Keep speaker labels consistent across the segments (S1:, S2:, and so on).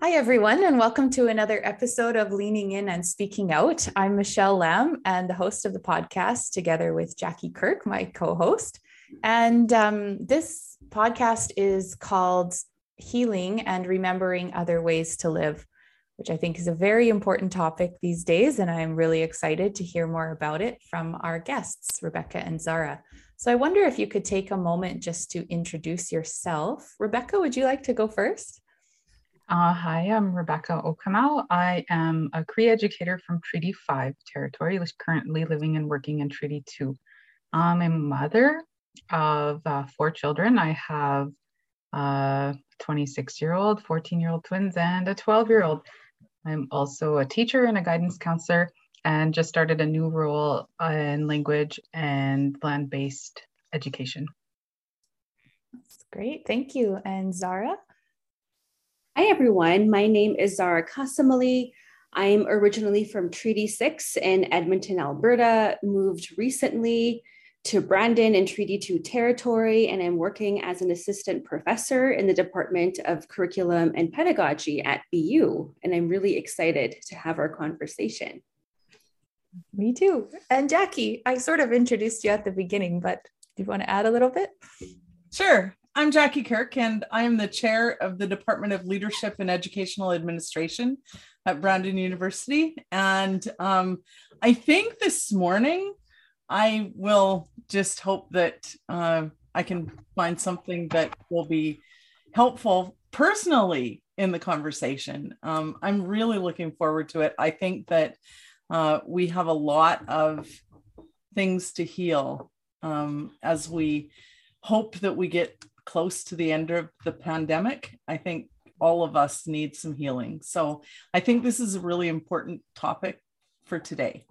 S1: Hi, everyone, and welcome to another episode of Leaning In and Speaking Out. I'm Michelle Lamb and the host of the podcast, together with Jackie Kirk, my co host. And um, this podcast is called Healing and Remembering Other Ways to Live, which I think is a very important topic these days. And I'm really excited to hear more about it from our guests, Rebecca and Zara. So I wonder if you could take a moment just to introduce yourself. Rebecca, would you like to go first?
S2: Uh, hi, I'm Rebecca Okamau. I am a Cree educator from Treaty 5 territory, currently living and working in Treaty 2. I'm a mother of uh, four children. I have a 26 year old, 14 year old twins, and a 12 year old. I'm also a teacher and a guidance counselor, and just started a new role in language and land based education.
S1: That's great. Thank you. And Zara?
S3: Hi, everyone. My name is Zara Kasamali. I'm originally from Treaty 6 in Edmonton, Alberta, moved recently to Brandon in Treaty 2 territory, and I'm working as an assistant professor in the Department of Curriculum and Pedagogy at BU. And I'm really excited to have our conversation.
S1: Me too. And Jackie, I sort of introduced you at the beginning, but do you want to add a little bit?
S4: Sure. I'm Jackie Kirk, and I'm the chair of the Department of Leadership and Educational Administration at Brandon University. And um, I think this morning I will just hope that uh, I can find something that will be helpful personally in the conversation. Um, I'm really looking forward to it. I think that uh, we have a lot of things to heal um, as we hope that we get close to the end of the pandemic. I think all of us need some healing. So I think this is a really important topic for today.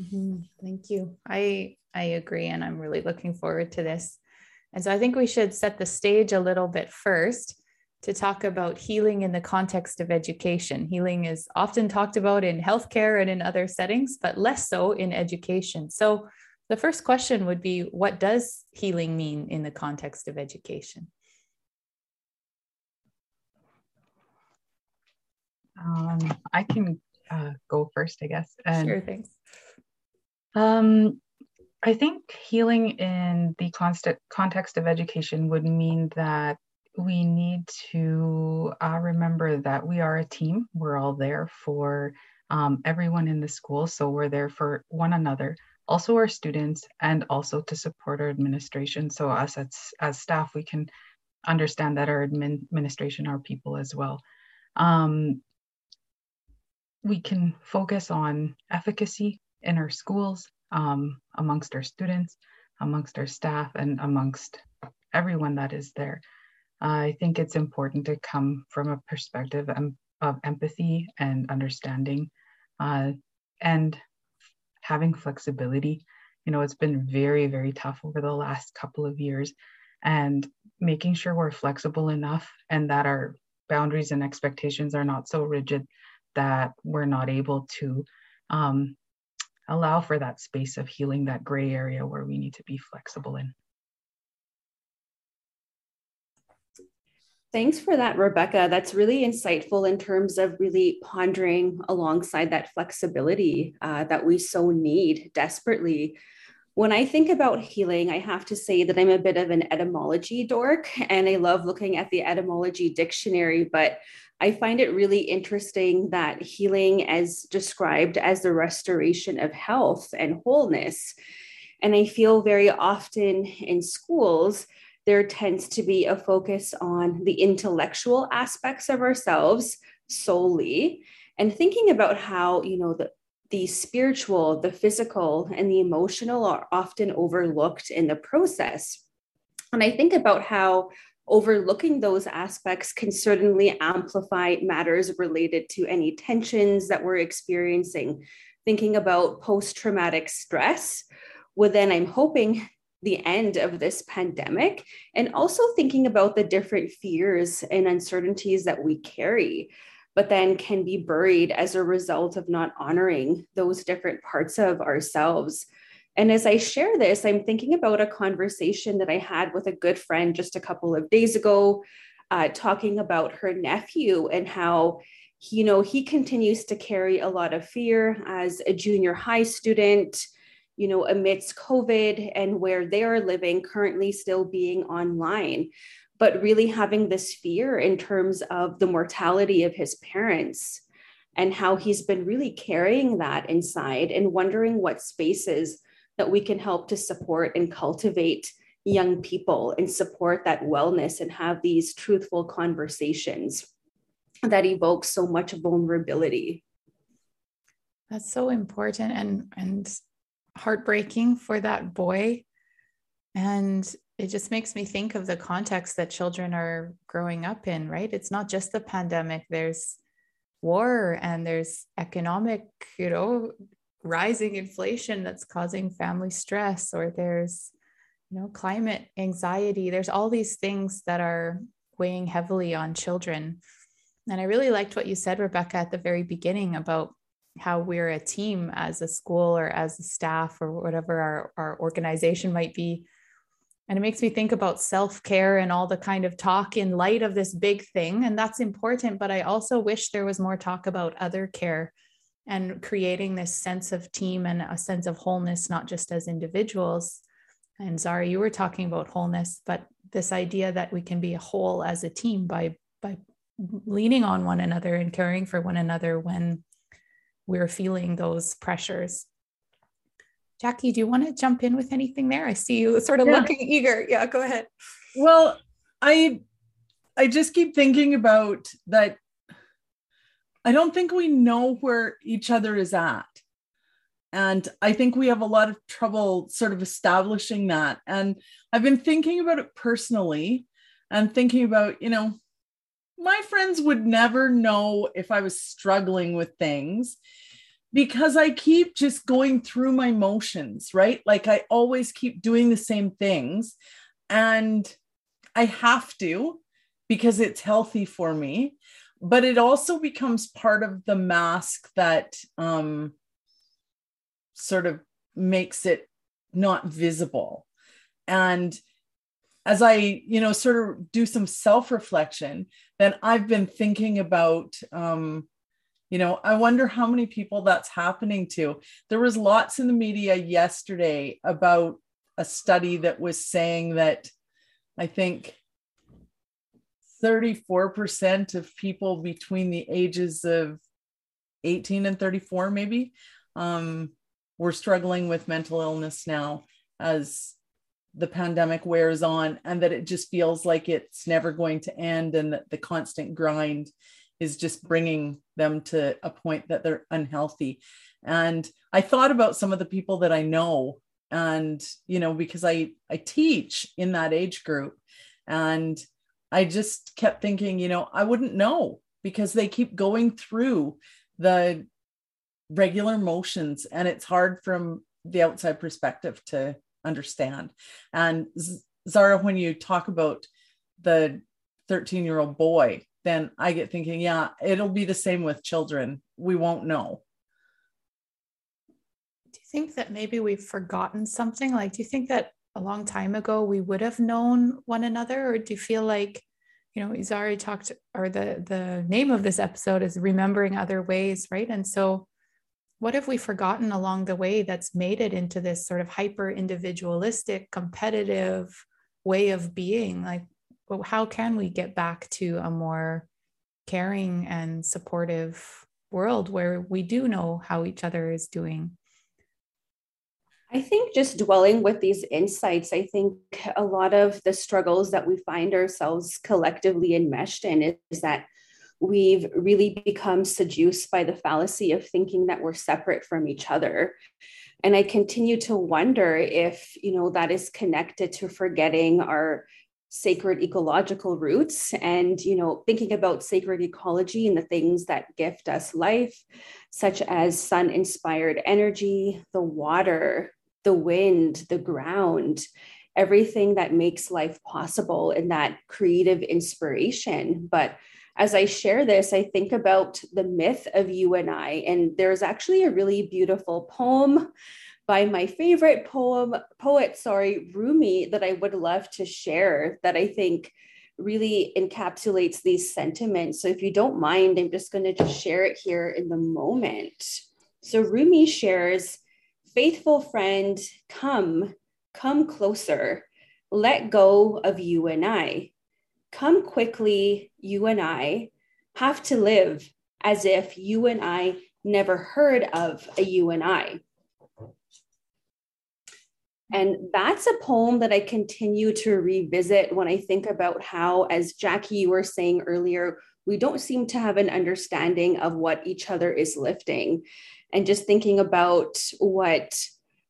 S1: Mm-hmm. Thank you. I I agree, and I'm really looking forward to this. And so I think we should set the stage a little bit first to talk about healing in the context of education. Healing is often talked about in healthcare and in other settings, but less so in education. So the first question would be what does healing mean in the context of education?
S2: Um, I can uh, go first, I guess.
S1: And, sure, thanks.
S2: Um, I think healing in the constant context of education would mean that we need to uh, remember that we are a team. We're all there for um, everyone in the school. So we're there for one another also our students and also to support our administration. So us as, as staff, we can understand that our admin, administration are people as well. Um, we can focus on efficacy in our schools, um, amongst our students, amongst our staff, and amongst everyone that is there. Uh, I think it's important to come from a perspective of empathy and understanding uh, and having flexibility. You know, it's been very, very tough over the last couple of years and making sure we're flexible enough and that our boundaries and expectations are not so rigid that we're not able to um, allow for that space of healing, that gray area where we need to be flexible in.
S3: Thanks for that, Rebecca. That's really insightful in terms of really pondering alongside that flexibility uh, that we so need desperately. When I think about healing, I have to say that I'm a bit of an etymology dork and I love looking at the etymology dictionary, but I find it really interesting that healing, as described as the restoration of health and wholeness. And I feel very often in schools, there tends to be a focus on the intellectual aspects of ourselves solely. And thinking about how you know the the spiritual the physical and the emotional are often overlooked in the process. And i think about how overlooking those aspects can certainly amplify matters related to any tensions that we're experiencing. Thinking about post traumatic stress well then i'm hoping the end of this pandemic and also thinking about the different fears and uncertainties that we carry but then can be buried as a result of not honoring those different parts of ourselves and as I share this, I'm thinking about a conversation that I had with a good friend just a couple of days ago. uh, talking about her nephew and how you know he continues to carry a lot of fear as a junior high student you know amidst covid and where they are living currently still being online but really having this fear in terms of the mortality of his parents and how he's been really carrying that inside and wondering what spaces that we can help to support and cultivate young people and support that wellness and have these truthful conversations that evoke so much vulnerability.
S1: That's so important and and heartbreaking for that boy. And it just makes me think of the context that children are growing up in right? It's not just the pandemic. There's war and there's economic you know rising inflation that's causing family stress or there's you know climate anxiety. There's all these things that are weighing heavily on children. And i really liked what you said rebecca at the very beginning about how we're a team as a school or as a staff or whatever our, our organization might be. And it makes me think about self-care and all the kind of talk in light of this big thing and that's important but i also wish there was more talk about other care and creating this sense of team and a sense of wholeness not just as individuals. And Zara, you were talking about wholeness, but this idea that we can be a whole as a team by by leaning on one another and caring for one another when we're feeling those pressures. Jackie, do you want to jump in with anything there? I see you sort of yeah. looking eager. Yeah, go ahead.
S4: Well, I I just keep thinking about that I don't think we know where each other is at. And I think we have a lot of trouble sort of establishing that. And I've been thinking about it personally and thinking about, you know, my friends would never know if I was struggling with things because I keep just going through my motions, right? Like I always keep doing the same things. And I have to because it's healthy for me. But it also becomes part of the mask that um, sort of makes it not visible. And as I, you know, sort of do some self reflection, then I've been thinking about, um, you know, I wonder how many people that's happening to. There was lots in the media yesterday about a study that was saying that I think 34% of people between the ages of 18 and 34, maybe, um, we're struggling with mental illness now as the pandemic wears on and that it just feels like it's never going to end and that the constant grind is just bringing them to a point that they're unhealthy. And i thought about some of the people that i know and you know because i i teach in that age group and i just kept thinking you know i wouldn't know because they keep going through the regular motions and it's hard from the outside perspective to understand. And zara when you talk about the 13 year old boy then i get thinking yeah it'll be the same with children. We won't know.
S1: Do you think that maybe we've forgotten something? Like do you think that a long time ago we would have known one another? Or do you feel like you know zara talked or the the name of this episode is remembering other ways right? And so what have we forgotten along the way that's made it into this sort of hyper individualistic competitive way of being? Like how can we get back to a more caring and supportive world where we do know how each other is doing?
S3: I think just dwelling with these insights, I think a lot of the struggles that we find ourselves collectively enmeshed in is that we've really become seduced by the fallacy of thinking that we're separate from each other. And i continue to wonder if you know that is connected to forgetting our sacred ecological roots and you know thinking about sacred ecology and the things that gift us life such as sun inspired energy the water the wind the ground everything that makes life possible and that creative inspiration. But as I share this, I think about the myth of you and I. And there's actually a really beautiful poem by my favorite poem poet, sorry, Rumi, that I would love to share that I think really encapsulates these sentiments. So if you don't mind, I'm just going to just share it here in the moment. So Rumi shares, faithful friend, come, come closer. Let go of you and I. Come quickly, you and I have to live as if you and I never heard of a you and I. And that's a poem that I continue to revisit when I think about how, as Jackie, you were saying earlier, we don't seem to have an understanding of what each other is lifting. And just thinking about what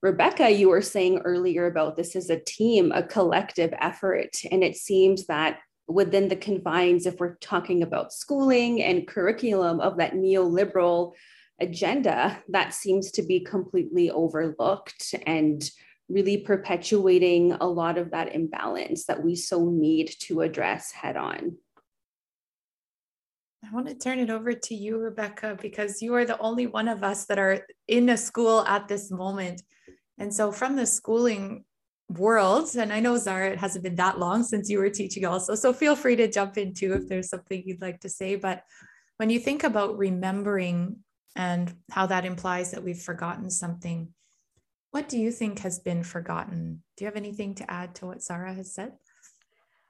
S3: Rebecca, you were saying earlier about this is a team, a collective effort. And it seems that within the confines, if we're talking about schooling and curriculum of that neoliberal agenda, that seems to be completely overlooked and really perpetuating a lot of that imbalance that we so need to address head on.
S1: I want to turn it over to you, Rebecca, because you are the only one of us that are in a school at this moment. And so, from the schooling world, and I know Zara, it hasn't been that long since you were teaching also. So, feel free to jump in too if there's something you'd like to say. But when you think about remembering and how that implies that we've forgotten something, what do you think has been forgotten? Do you have anything to add to what Zara has said?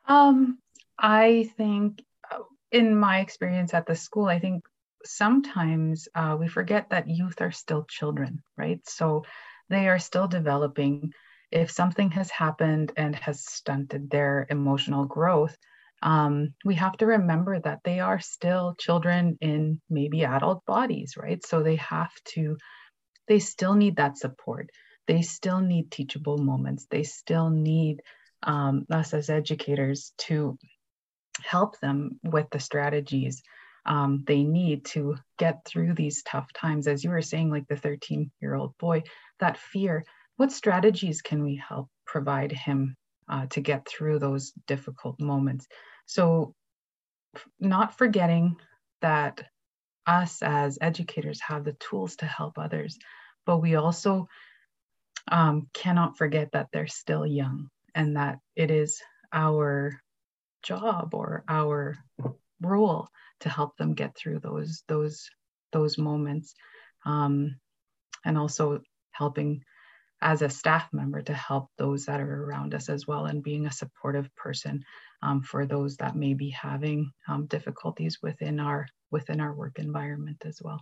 S2: Um, I think, uh, in my experience at the school, I think sometimes uh, we forget that youth are still children, right? So they are still developing. If something has happened and has stunted their emotional growth, um, we have to remember that they are still children in maybe adult bodies, right? So they have to, they still need that support they still need teachable moments. They still need um, us as educators to help them with the strategies um, they need to get through these tough times. As you were saying, like the 13 year old boy, that fear, what strategies can we help provide him uh, to get through those difficult moments? So, not forgetting that us as educators have the tools to help others, but we also um, cannot forget that they're still young and that it is our job or our role to help them get through those those those moments um, and also helping as a staff member to help those that are around us as well and being a supportive person um, for those that may be having um, difficulties within our within our work environment as well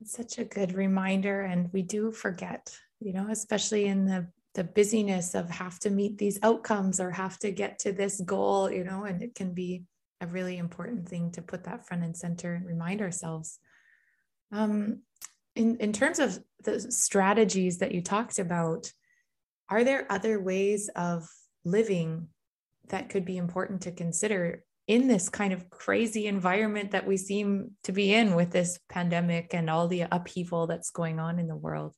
S2: It's
S1: such a good reminder. And we do forget, you know, especially in the the busyness of have to meet these outcomes or have to get to this goal, you know, and it can be a really important thing to put that front and center and remind ourselves. Um, in, in terms of the strategies that you talked about, are there other ways of living that could be important to consider in this kind of crazy environment that we seem to be in with this pandemic and all the upheaval that's going on in the world?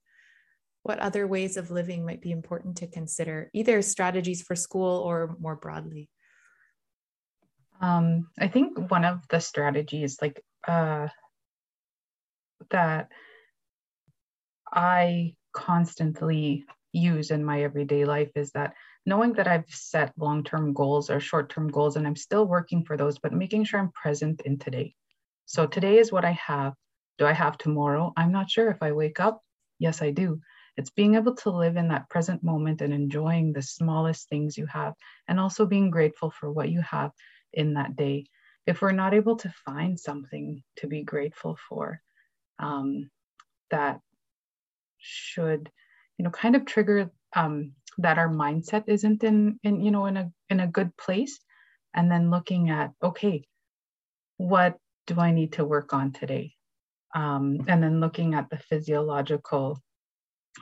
S1: What other ways of living might be important to consider either strategies for school or more broadly?
S2: Um, i think one of the strategies like uh, that i constantly use in my everyday life is that knowing that I've set long term goals or short term goals and I'm still working for those, but making sure I'm present in today. So today is what I have. Do I have tomorrow? I'm not sure if I wake up. Yes, I do. It's being able to live in that present moment and enjoying the smallest things you have, and also being grateful for what you have in that day. If we're not able to find something to be grateful for, um, that should, you know, kind of trigger um, that our mindset isn't in in you know in a in a good place. And then looking at okay what do i need to work on today? Um, and then looking at the physiological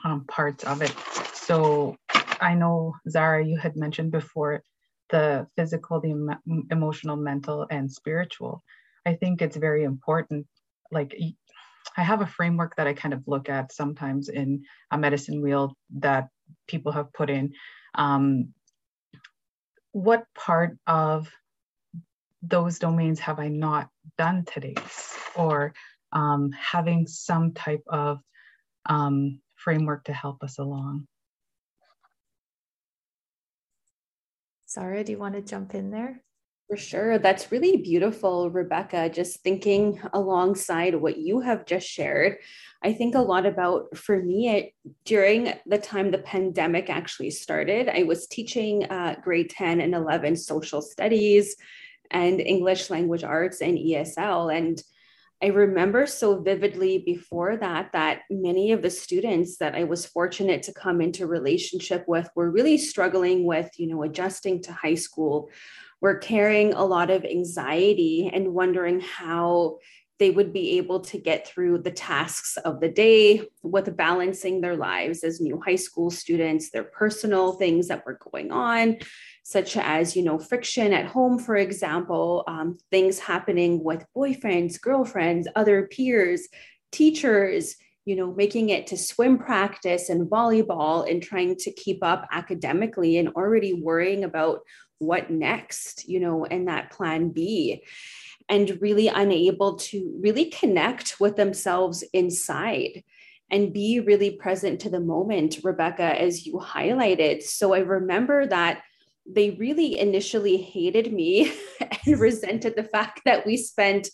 S2: um, parts of it. So i know zara you had mentioned before the physical the em- emotional mental and spiritual. I think it's very important like i have a framework that i kind of look at sometimes in a medicine wheel that people have put in um, what part of those domains have I not done today? Or um, having some type of um, framework to help us along.
S1: Zara, do you want to jump in there?
S3: For sure. That's really beautiful, Rebecca. Just thinking alongside what you have just shared, I think a lot about for me it, during the time the pandemic actually started. I was teaching uh, grade 10 and 11 social studies and English language arts and ESL. And I remember so vividly before that that many of the students that I was fortunate to come into relationship with were really struggling with, you know, adjusting to high school, were carrying a lot of anxiety and wondering how they would be able to get through the tasks of the day with balancing their lives as new high school students, their personal things that were going on, such as, you know, friction at home, for example, um, things happening with boyfriends, girlfriends, other peers, teachers, you know, making it to swim practice and volleyball and trying to keep up academically and already worrying about what next, you know, and that plan B and really unable to really connect with themselves inside and be really present to the moment, Rebecca, as you highlighted. So I remember that they really initially hated me and resented the fact that we spent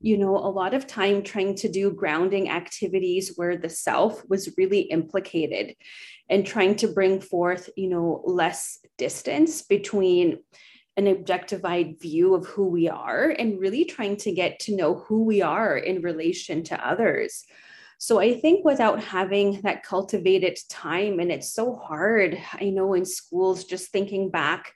S3: you know a lot of time trying to do grounding activities where the self was really implicated and trying to bring forth you know less distance between an objectified view of who we are and really trying to get to know who we are in relation to others. So I think without having that cultivated time, and it's so hard, I know in schools, just thinking back,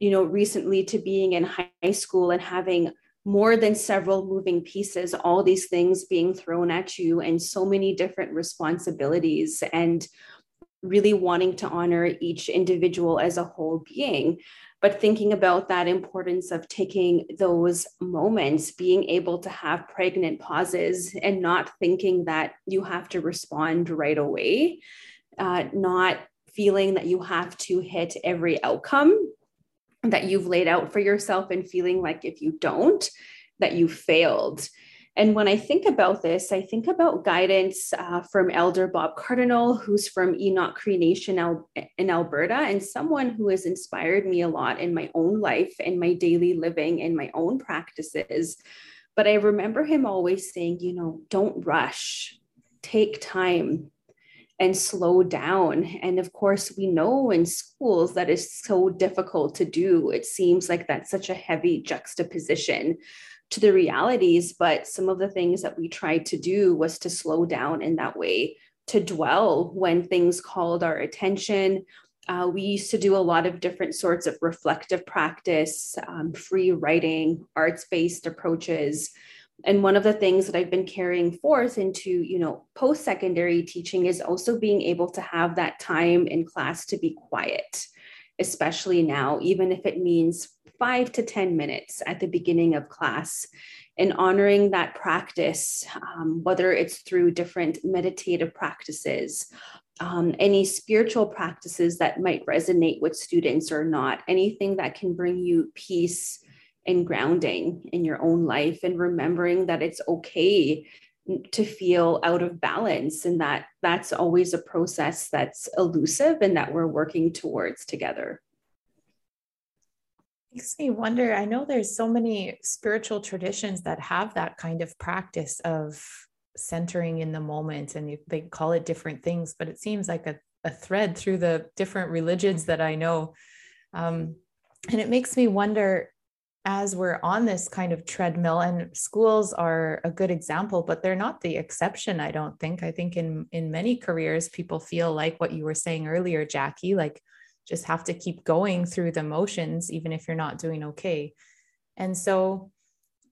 S3: you know, recently to being in high school and having more than several moving pieces, all these things being thrown at you, and so many different responsibilities, and really wanting to honor each individual as a whole being. But thinking about that importance of taking those moments being able to have pregnant pauses and not thinking that you have to respond right away uh, not feeling that you have to hit every outcome that you've laid out for yourself and feeling like if you don't that you failed. And when I think about this, I think about guidance uh, from Elder Bob Cardinal, who's from Enoch Cree Nation in Alberta, and someone who has inspired me a lot in my own life and my daily living and my own practices. But I remember him always saying, you know, don't rush, take time and slow down. And of course, we know in schools that is so difficult to do. It seems like that's such a heavy juxtaposition to the realities. But some of the things that we tried to do was to slow down in that way, to dwell when things called our attention. Uh, we used to do a lot of different sorts of reflective practice, um, free writing, arts based approaches. And one of the things that I've been carrying forth into, you know, post secondary teaching is also being able to have that time in class to be quiet, especially now, even if it means five to 10 minutes at the beginning of class and honoring that practice, um, whether it's through different meditative practices, um, any spiritual practices that might resonate with students or not, anything that can bring you peace and grounding in your own life, and remembering that it's okay to feel out of balance and that that's always a process that's elusive and that we're working towards together.
S1: Makes me wonder i know there's so many spiritual traditions that have that kind of practice of centering in the moment and they call it different things but it seems like a, a thread through the different religions that i know. Um, and it makes me wonder as we're on this kind of treadmill and schools are a good example but they're not the exception i don't think i think in in many careers people feel like what you were saying earlier jackie like just have to keep going through the motions, even if you're not doing okay. And so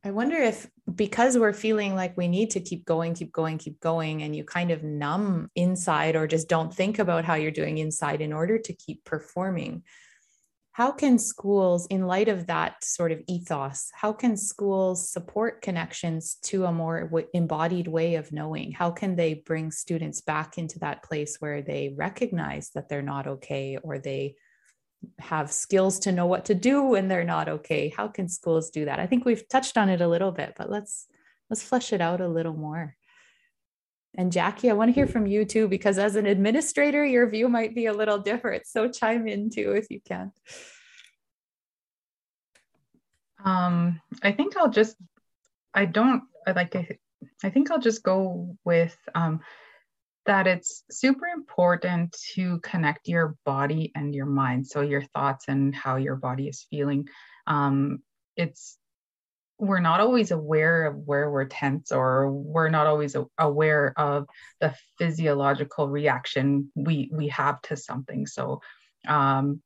S1: I wonder if because we're feeling like we need to keep going, keep going, keep going, and you kind of numb inside or just don't think about how you're doing inside in order to keep performing, how can schools in light of that sort of ethos how can schools support connections to a more embodied way of knowing? How can they bring students back into that place where they recognize that they're not okay or they have skills to know what to do when they're not okay? How can schools do that? I think we've touched on it a little bit but let's let's flesh it out a little more and Jackie, I want to hear from you too, because as an administrator, your view might be a little different. So chime in too if you can.
S2: Um, I think I'll just, I don't, I like, I, I think I'll just go with um, that it's super important to connect your body and your mind. So your thoughts and how your body is feeling. Um, it's we're not always aware of where we're tense or we're not always aware of the physiological reaction we we have to something. So um,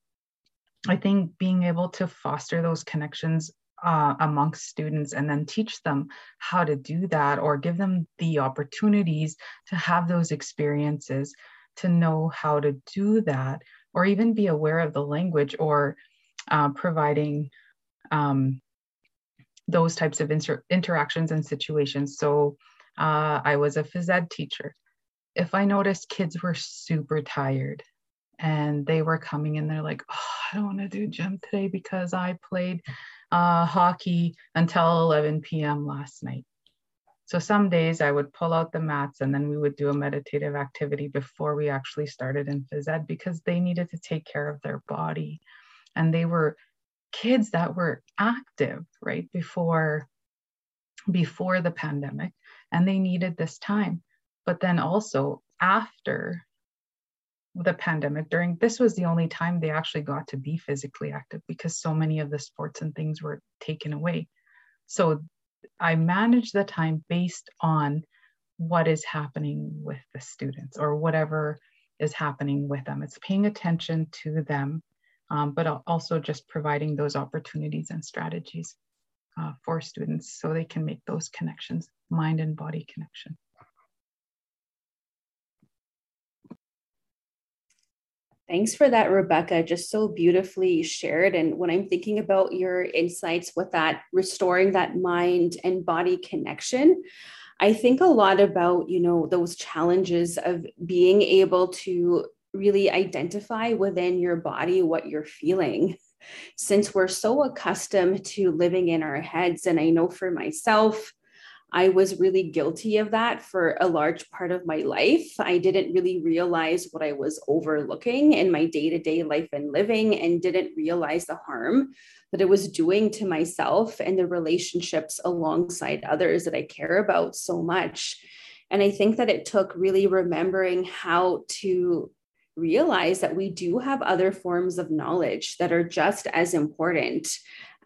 S2: i think being able to foster those connections uh, amongst students and then teach them how to do that or give them the opportunities to have those experiences to know how to do that or even be aware of the language or uh, providing um, those types of inter- interactions and situations. So uh, I was a phys ed teacher. If I noticed kids were super tired and they were coming in, they're like, oh, I don't want to do gym today because I played uh, hockey until 11 p.m. last night. So some days I would pull out the mats and then we would do a meditative activity before we actually started in phys ed because they needed to take care of their body. And they were kids that were active right before before the pandemic and they needed this time. But then also after the pandemic during this was the only time they actually got to be physically active because so many of the sports and things were taken away. So i manage the time based on what is happening with the students or whatever is happening with them. It's paying attention to them um, but also just providing those opportunities and strategies uh, for students so they can make those connections, mind and body connection.
S3: Thanks for that, Rebecca. Just so beautifully shared. And when I'm thinking about your insights with that, restoring that mind and body connection, I think a lot about, you know, those challenges of being able to really identify within your body what you're feeling since we're so accustomed to living in our heads and i know for myself I was really guilty of that for a large part of my life. I didn't really realize what I was overlooking in my day to day life and living, and didn't realize the harm that it was doing to myself and the relationships alongside others that I care about so much. And I think that it took really remembering how to realize that we do have other forms of knowledge that are just as important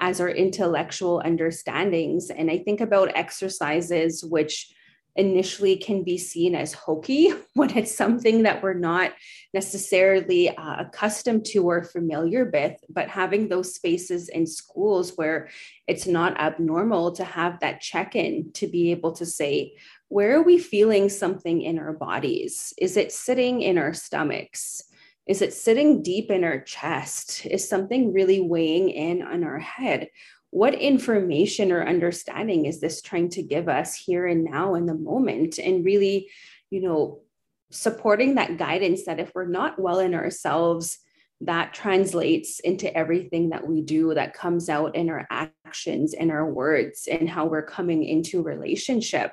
S3: as our intellectual understandings. And I think about exercises which initially can be seen as hokey when it's something that we're not necessarily uh, accustomed to or familiar with but having those spaces in schools where it's not abnormal to have that check-in to be able to say where are we feeling something in our bodies? Is it sitting in our stomachs? Is it sitting deep in our chest? Is something really weighing in on our head? What information or understanding is this trying to give us here and now in the moment? And really, you know, supporting that guidance that if we're not well in ourselves, that translates into everything that we do that comes out in our actions in our words and how we're coming into relationship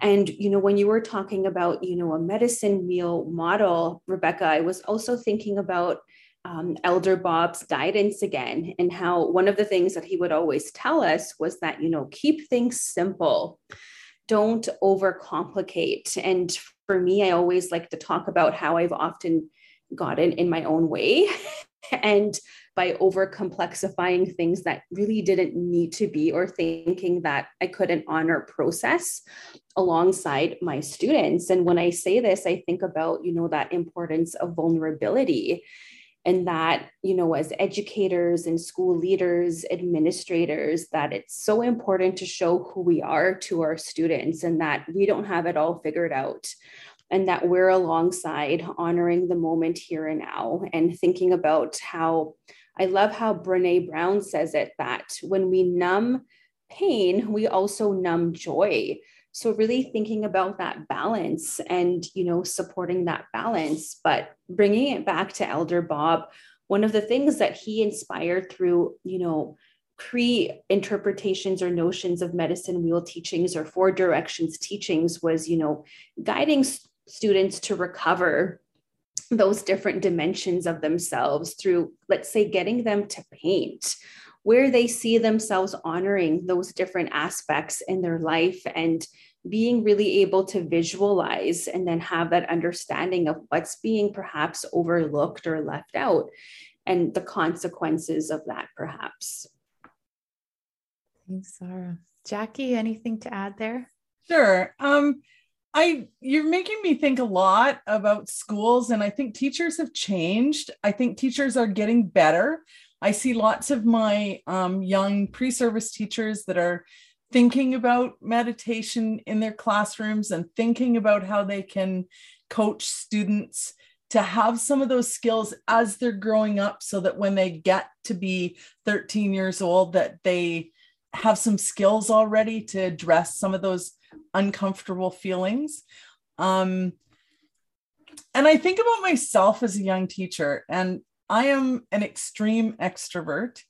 S3: and, you know, when you were talking about, you know, a medicine wheel model, Rebecca, I was also thinking about um, Elder Bob's guidance again, and how one of the things that he would always tell us was that, you know, keep things simple, don't overcomplicate. And for me, I always like to talk about how I've often gotten in my own way and by over complexifying things that really didn't need to be or thinking that I couldn't honor process alongside my students. And when I say this I think about you know that importance of vulnerability and that you know as educators and school leaders administrators that it's so important to show who we are to our students and that we don't have it all figured out and that we're alongside honoring the moment here and now and thinking about how I love how Brene Brown says it that when we numb pain, we also numb joy. So really thinking about that balance and you know supporting that balance, but bringing it back to Elder Bob, one of the things that he inspired through you know pre interpretations or notions of medicine wheel teachings or four directions teachings was you know guiding students to recover those different dimensions of themselves through, let's say, getting them to paint where they see themselves honoring those different aspects in their life and being really able to visualize and then have that understanding of what's being perhaps overlooked or left out and the consequences of that perhaps.
S1: Thanks Zara. Jackie anything to add there?
S4: Sure. Um I you're making me think a lot about schools and I think teachers have changed. I think teachers are getting better. I see lots of my um, young pre-service teachers that are thinking about meditation in their classrooms and thinking about how they can coach students to have some of those skills as they're growing up so that when they get to be 13 years old that they have some skills already to address some of those uncomfortable feelings um, and i think about myself as a young teacher and i am an extreme extrovert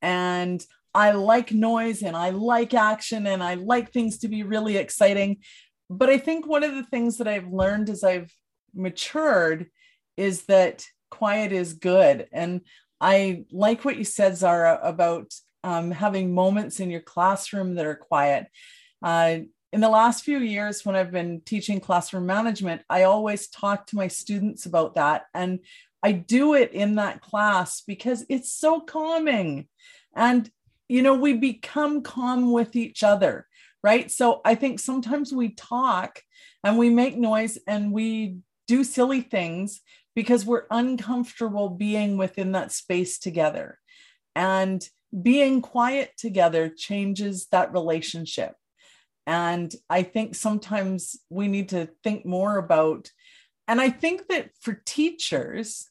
S4: and I like noise and I like action and I like things to be really exciting. But I think one of the things that I've learned as I've matured is that quiet is good. And I like what you said, Zara, about um, having moments in your classroom that are quiet. Uh, in the last few years, when I've been teaching classroom management, I always talk to my students about that. And I do it in that class because it's so calming. And you know, we become calm with each other, right? So I think sometimes we talk and we make noise and we do silly things because we're uncomfortable being within that space together. And being quiet together changes that relationship. And I think sometimes we need to think more about, and I think that for teachers,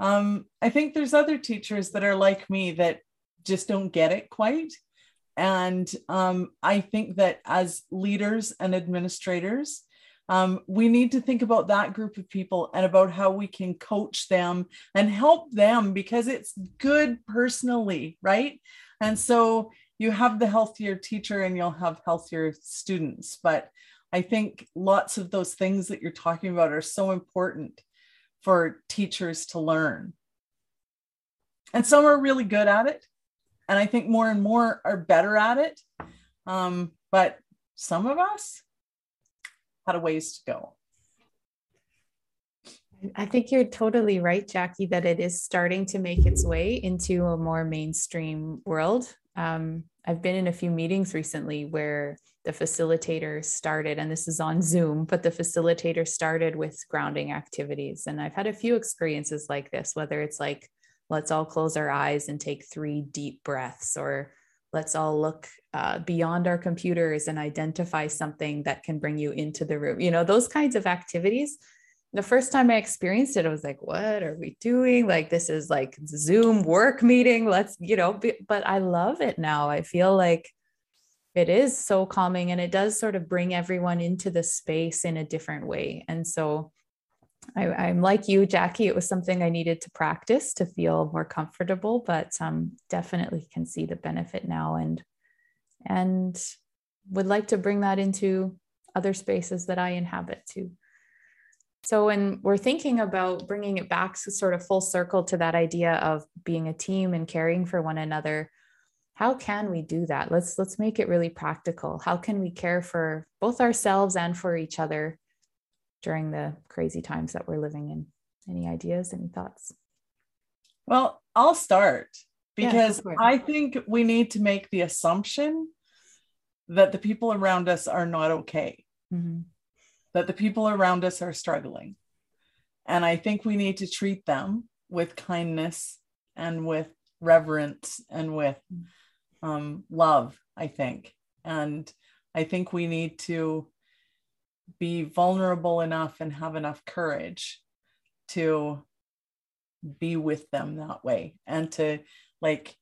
S4: um, I think there's other teachers that are like me that just don't get it quite. And um, I think that as leaders and administrators, um, we need to think about that group of people and about how we can coach them and help them because it's good personally, right? And so you have the healthier teacher and you'll have healthier students. But I think lots of those things that you're talking about are so important for teachers to learn. And some are really good at it, and I think more and more are better at it. Um, but some of us had a ways to go.
S1: I think you're totally right, Jackie, that it is starting to make its way into a more mainstream world. Um, I've been in a few meetings recently where the facilitator started, and this is on Zoom, but the facilitator started with grounding activities. And I've had a few experiences like this, whether it's like let's all close our eyes and take three deep breaths or let's all look uh, beyond our computers and identify something that can bring you into the room you know those kinds of activities the first time i experienced it i was like what are we doing like this is like zoom work meeting let's you know be, but i love it now i feel like it is so calming and it does sort of bring everyone into the space in a different way and so I, am like you, Jackie. It was something I needed to practice to feel more comfortable, but um, definitely can see the benefit now, and and would like to bring that into other spaces that I inhabit too. So when we're thinking about bringing it back to sort of full circle to that idea of being a team and caring for one another, how can we do that? Let's let's make it really practical. How can we care for both ourselves and for each other during the crazy times that we're living in. Any ideas, any thoughts?
S4: Well, I'll start because yeah, I think we need to make the assumption that the people around us are not okay, mm-hmm. That the people around us are struggling. And I think we need to treat them with kindness and with reverence and with um, love, I think. And I think we need to be vulnerable enough and have enough courage to be with them that way and to like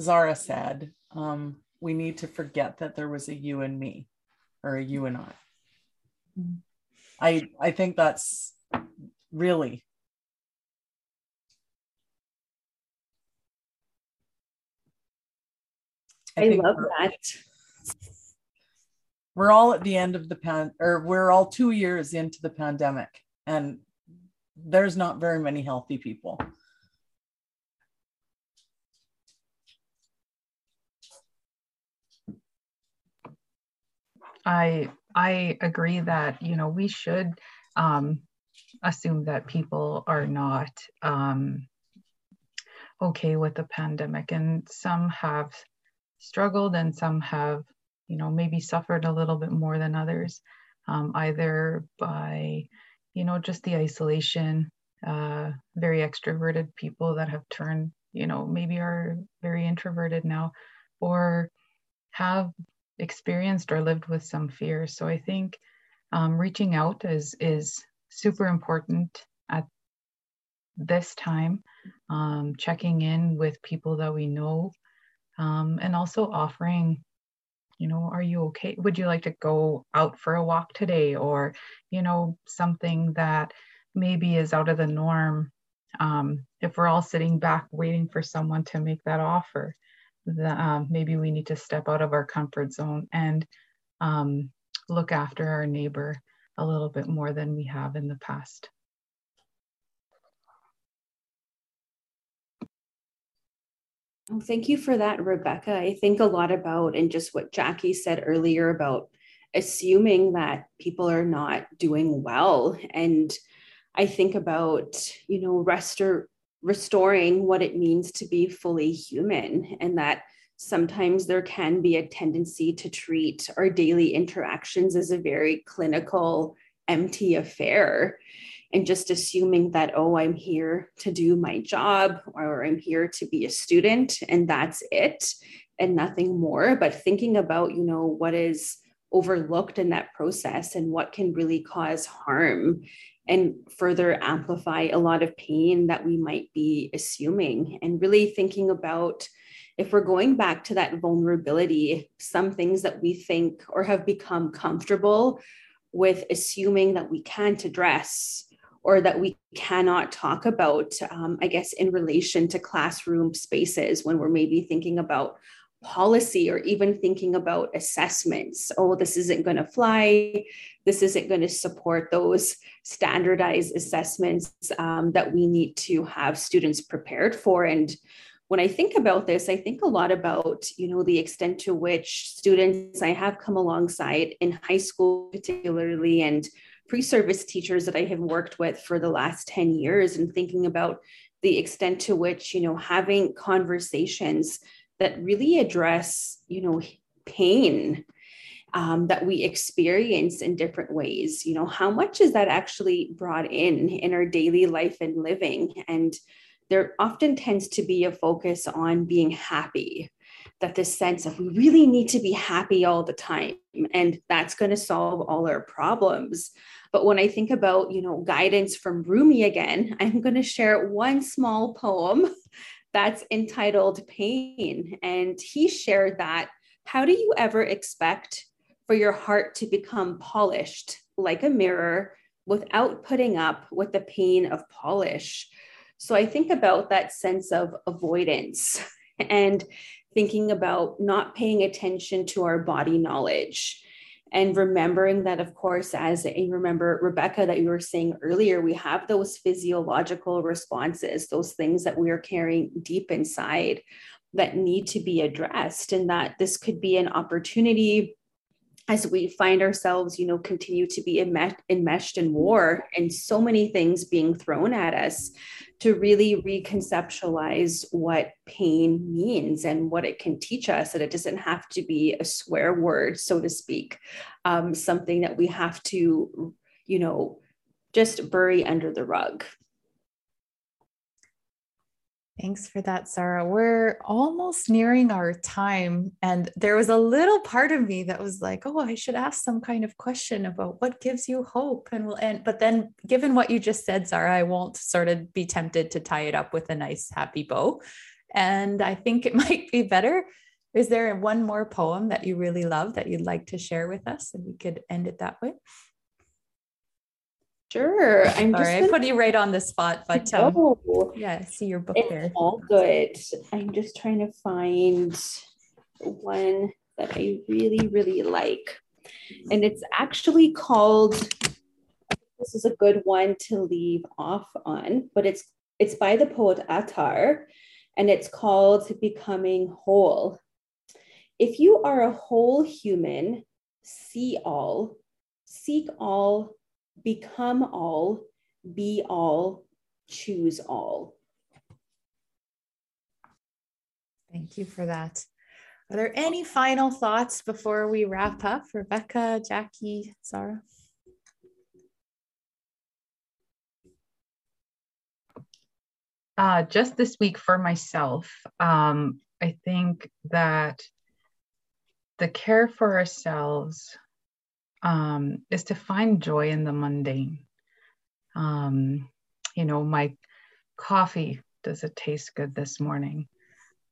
S4: zara said um, we need to forget that there was a you and me or a you and i. I I think that's really
S3: I, I love that.
S4: We're all at the end of the pan, or we're all two years into the pandemic, and there's not very many healthy people.
S2: I I agree that you know we should um, assume that people are not um, okay with the pandemic, and some have struggled, and some have you know maybe suffered a little bit more than others, um, either by you know just the isolation, uh, very extroverted people that have turned you know maybe are very introverted now, or have experienced or lived with some fear. So I think um, reaching out is is super important at this time. Um, checking in with people that we know, um, and also offering, you know, are you okay? Would you like to go out for a walk today, or you know, something that maybe is out of the norm. Um, if we're all sitting back waiting for someone to make that offer, that um, maybe we need to step out of our comfort zone and um, look after our neighbor a little bit more than we have in the past.
S3: Thank you for that, Rebecca. I think a lot about, and just what Jackie said earlier about assuming that people are not doing well. And I think about, you know, restor- restoring what it means to be fully human and that sometimes there can be a tendency to treat our daily interactions as a very clinical empty affair. And just assuming that oh i'm here to do my job or i'm here to be a student and that's it and nothing more. But thinking about you know what is overlooked in that process and what can really cause harm and further amplify a lot of pain that we might be assuming. And really thinking about if we're going back to that vulnerability some things that we think or have become comfortable with assuming that we can't address or that we cannot talk about um, i guess in relation to classroom spaces when we're maybe thinking about policy or even thinking about assessments. Oh, this isn't going to fly. This isn't going to support those standardized assessments um, that we need to have students prepared for. And when I think about this, I think a lot about, you know, the extent to which students I have come alongside in high school, particularly, and pre-service teachers that I have worked with for the last 10 years and thinking about the extent to which, you know, having conversations that really address, you know, pain um, that we experience in different ways. You know, how much is that actually brought in in our daily life and living? And there often tends to be a focus on being happy that this sense of we really need to be happy all the time and that's going to solve all our problems but when i think about you know guidance from rumi again i'm going to share one small poem that's entitled Pain. And he shared that. How do you ever expect for your heart to become polished like a mirror without putting up with the pain of polish? So I think about that sense of avoidance and thinking about not paying attention to our body knowledge and remembering that of course as you remember rebecca that you were saying earlier we have those physiological responses those things that we are carrying deep inside that need to be addressed and that this could be an opportunity as we find ourselves, you know, continue to be enmeshed in war and so many things being thrown at us to really reconceptualize what pain means and what it can teach us. That it doesn't have to be a swear word, so to speak, um, something that we have to, you know, just bury under the rug.
S1: Thanks for that, Sarah. We're almost nearing our time. And there was a little part of me that was like, oh, I should ask some kind of question about what gives you hope. And we'll end. But then, given what you just said, Sarah, I won't sort of be tempted to tie it up with a nice, happy bow. And I think it might be better. Is there one more poem that you really love that you'd like to share with us? And we could end it that way.
S3: Sure.
S1: I'm Sorry, just gonna... I put you right on the spot, but um, oh, yeah, see your book
S3: it's
S1: there.
S3: All good. I'm just trying to find one that I really, really like. And it's actually called this is a good one to leave off on, but it's it's by the poet Attar and it's called Becoming Whole. If you are a whole human, see all, seek all, become all, be all, choose all.
S1: Thank you for that. Are there any final thoughts before we wrap up? Rebecca, Jackie, Sarah?
S2: Uh, just this week for myself, um, I think that the care for ourselves um, is to find joy in the mundane. Um, you know, my coffee, does it taste good this morning?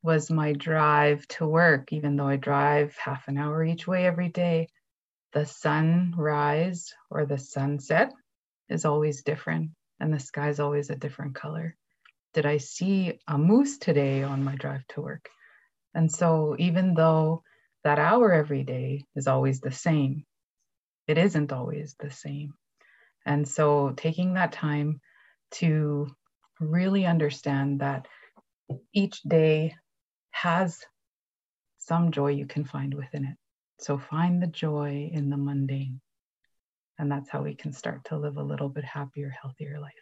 S2: Was my drive to work, even though I drive half an hour each way every day. The sunrise or the sunset is always different, and the sky's always a different color. Did I see a moose today on my drive to work? And so, even though that hour every day is always the same, it isn't always the same. And so, taking that time to really understand that each day has some joy you can find within it. So, find the joy in the mundane. And that's how we can start to live a little bit happier, healthier life.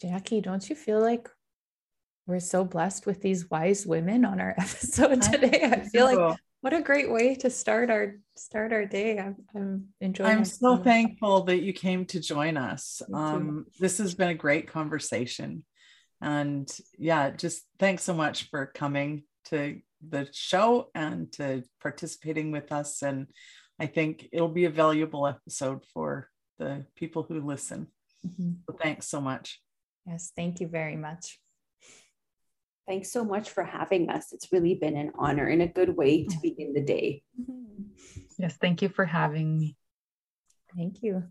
S1: Jackie, don't you feel like we're so blessed with these wise women on our episode today? I feel like what a great way to start our start our day. I'm, I'm enjoying.
S4: I'm so thankful that you came to join us. Um, this has been a great conversation, and yeah, just thanks so much for coming to the show and to participating with us. And I think it'll be a valuable episode for the people who listen. Mm-hmm. So thanks so much.
S1: Yes, thank you very much.
S3: Thanks so much for having us. It's really been an honor and a good way to mm-hmm. begin the day.
S2: Yes, thank you for having me.
S1: Thank you.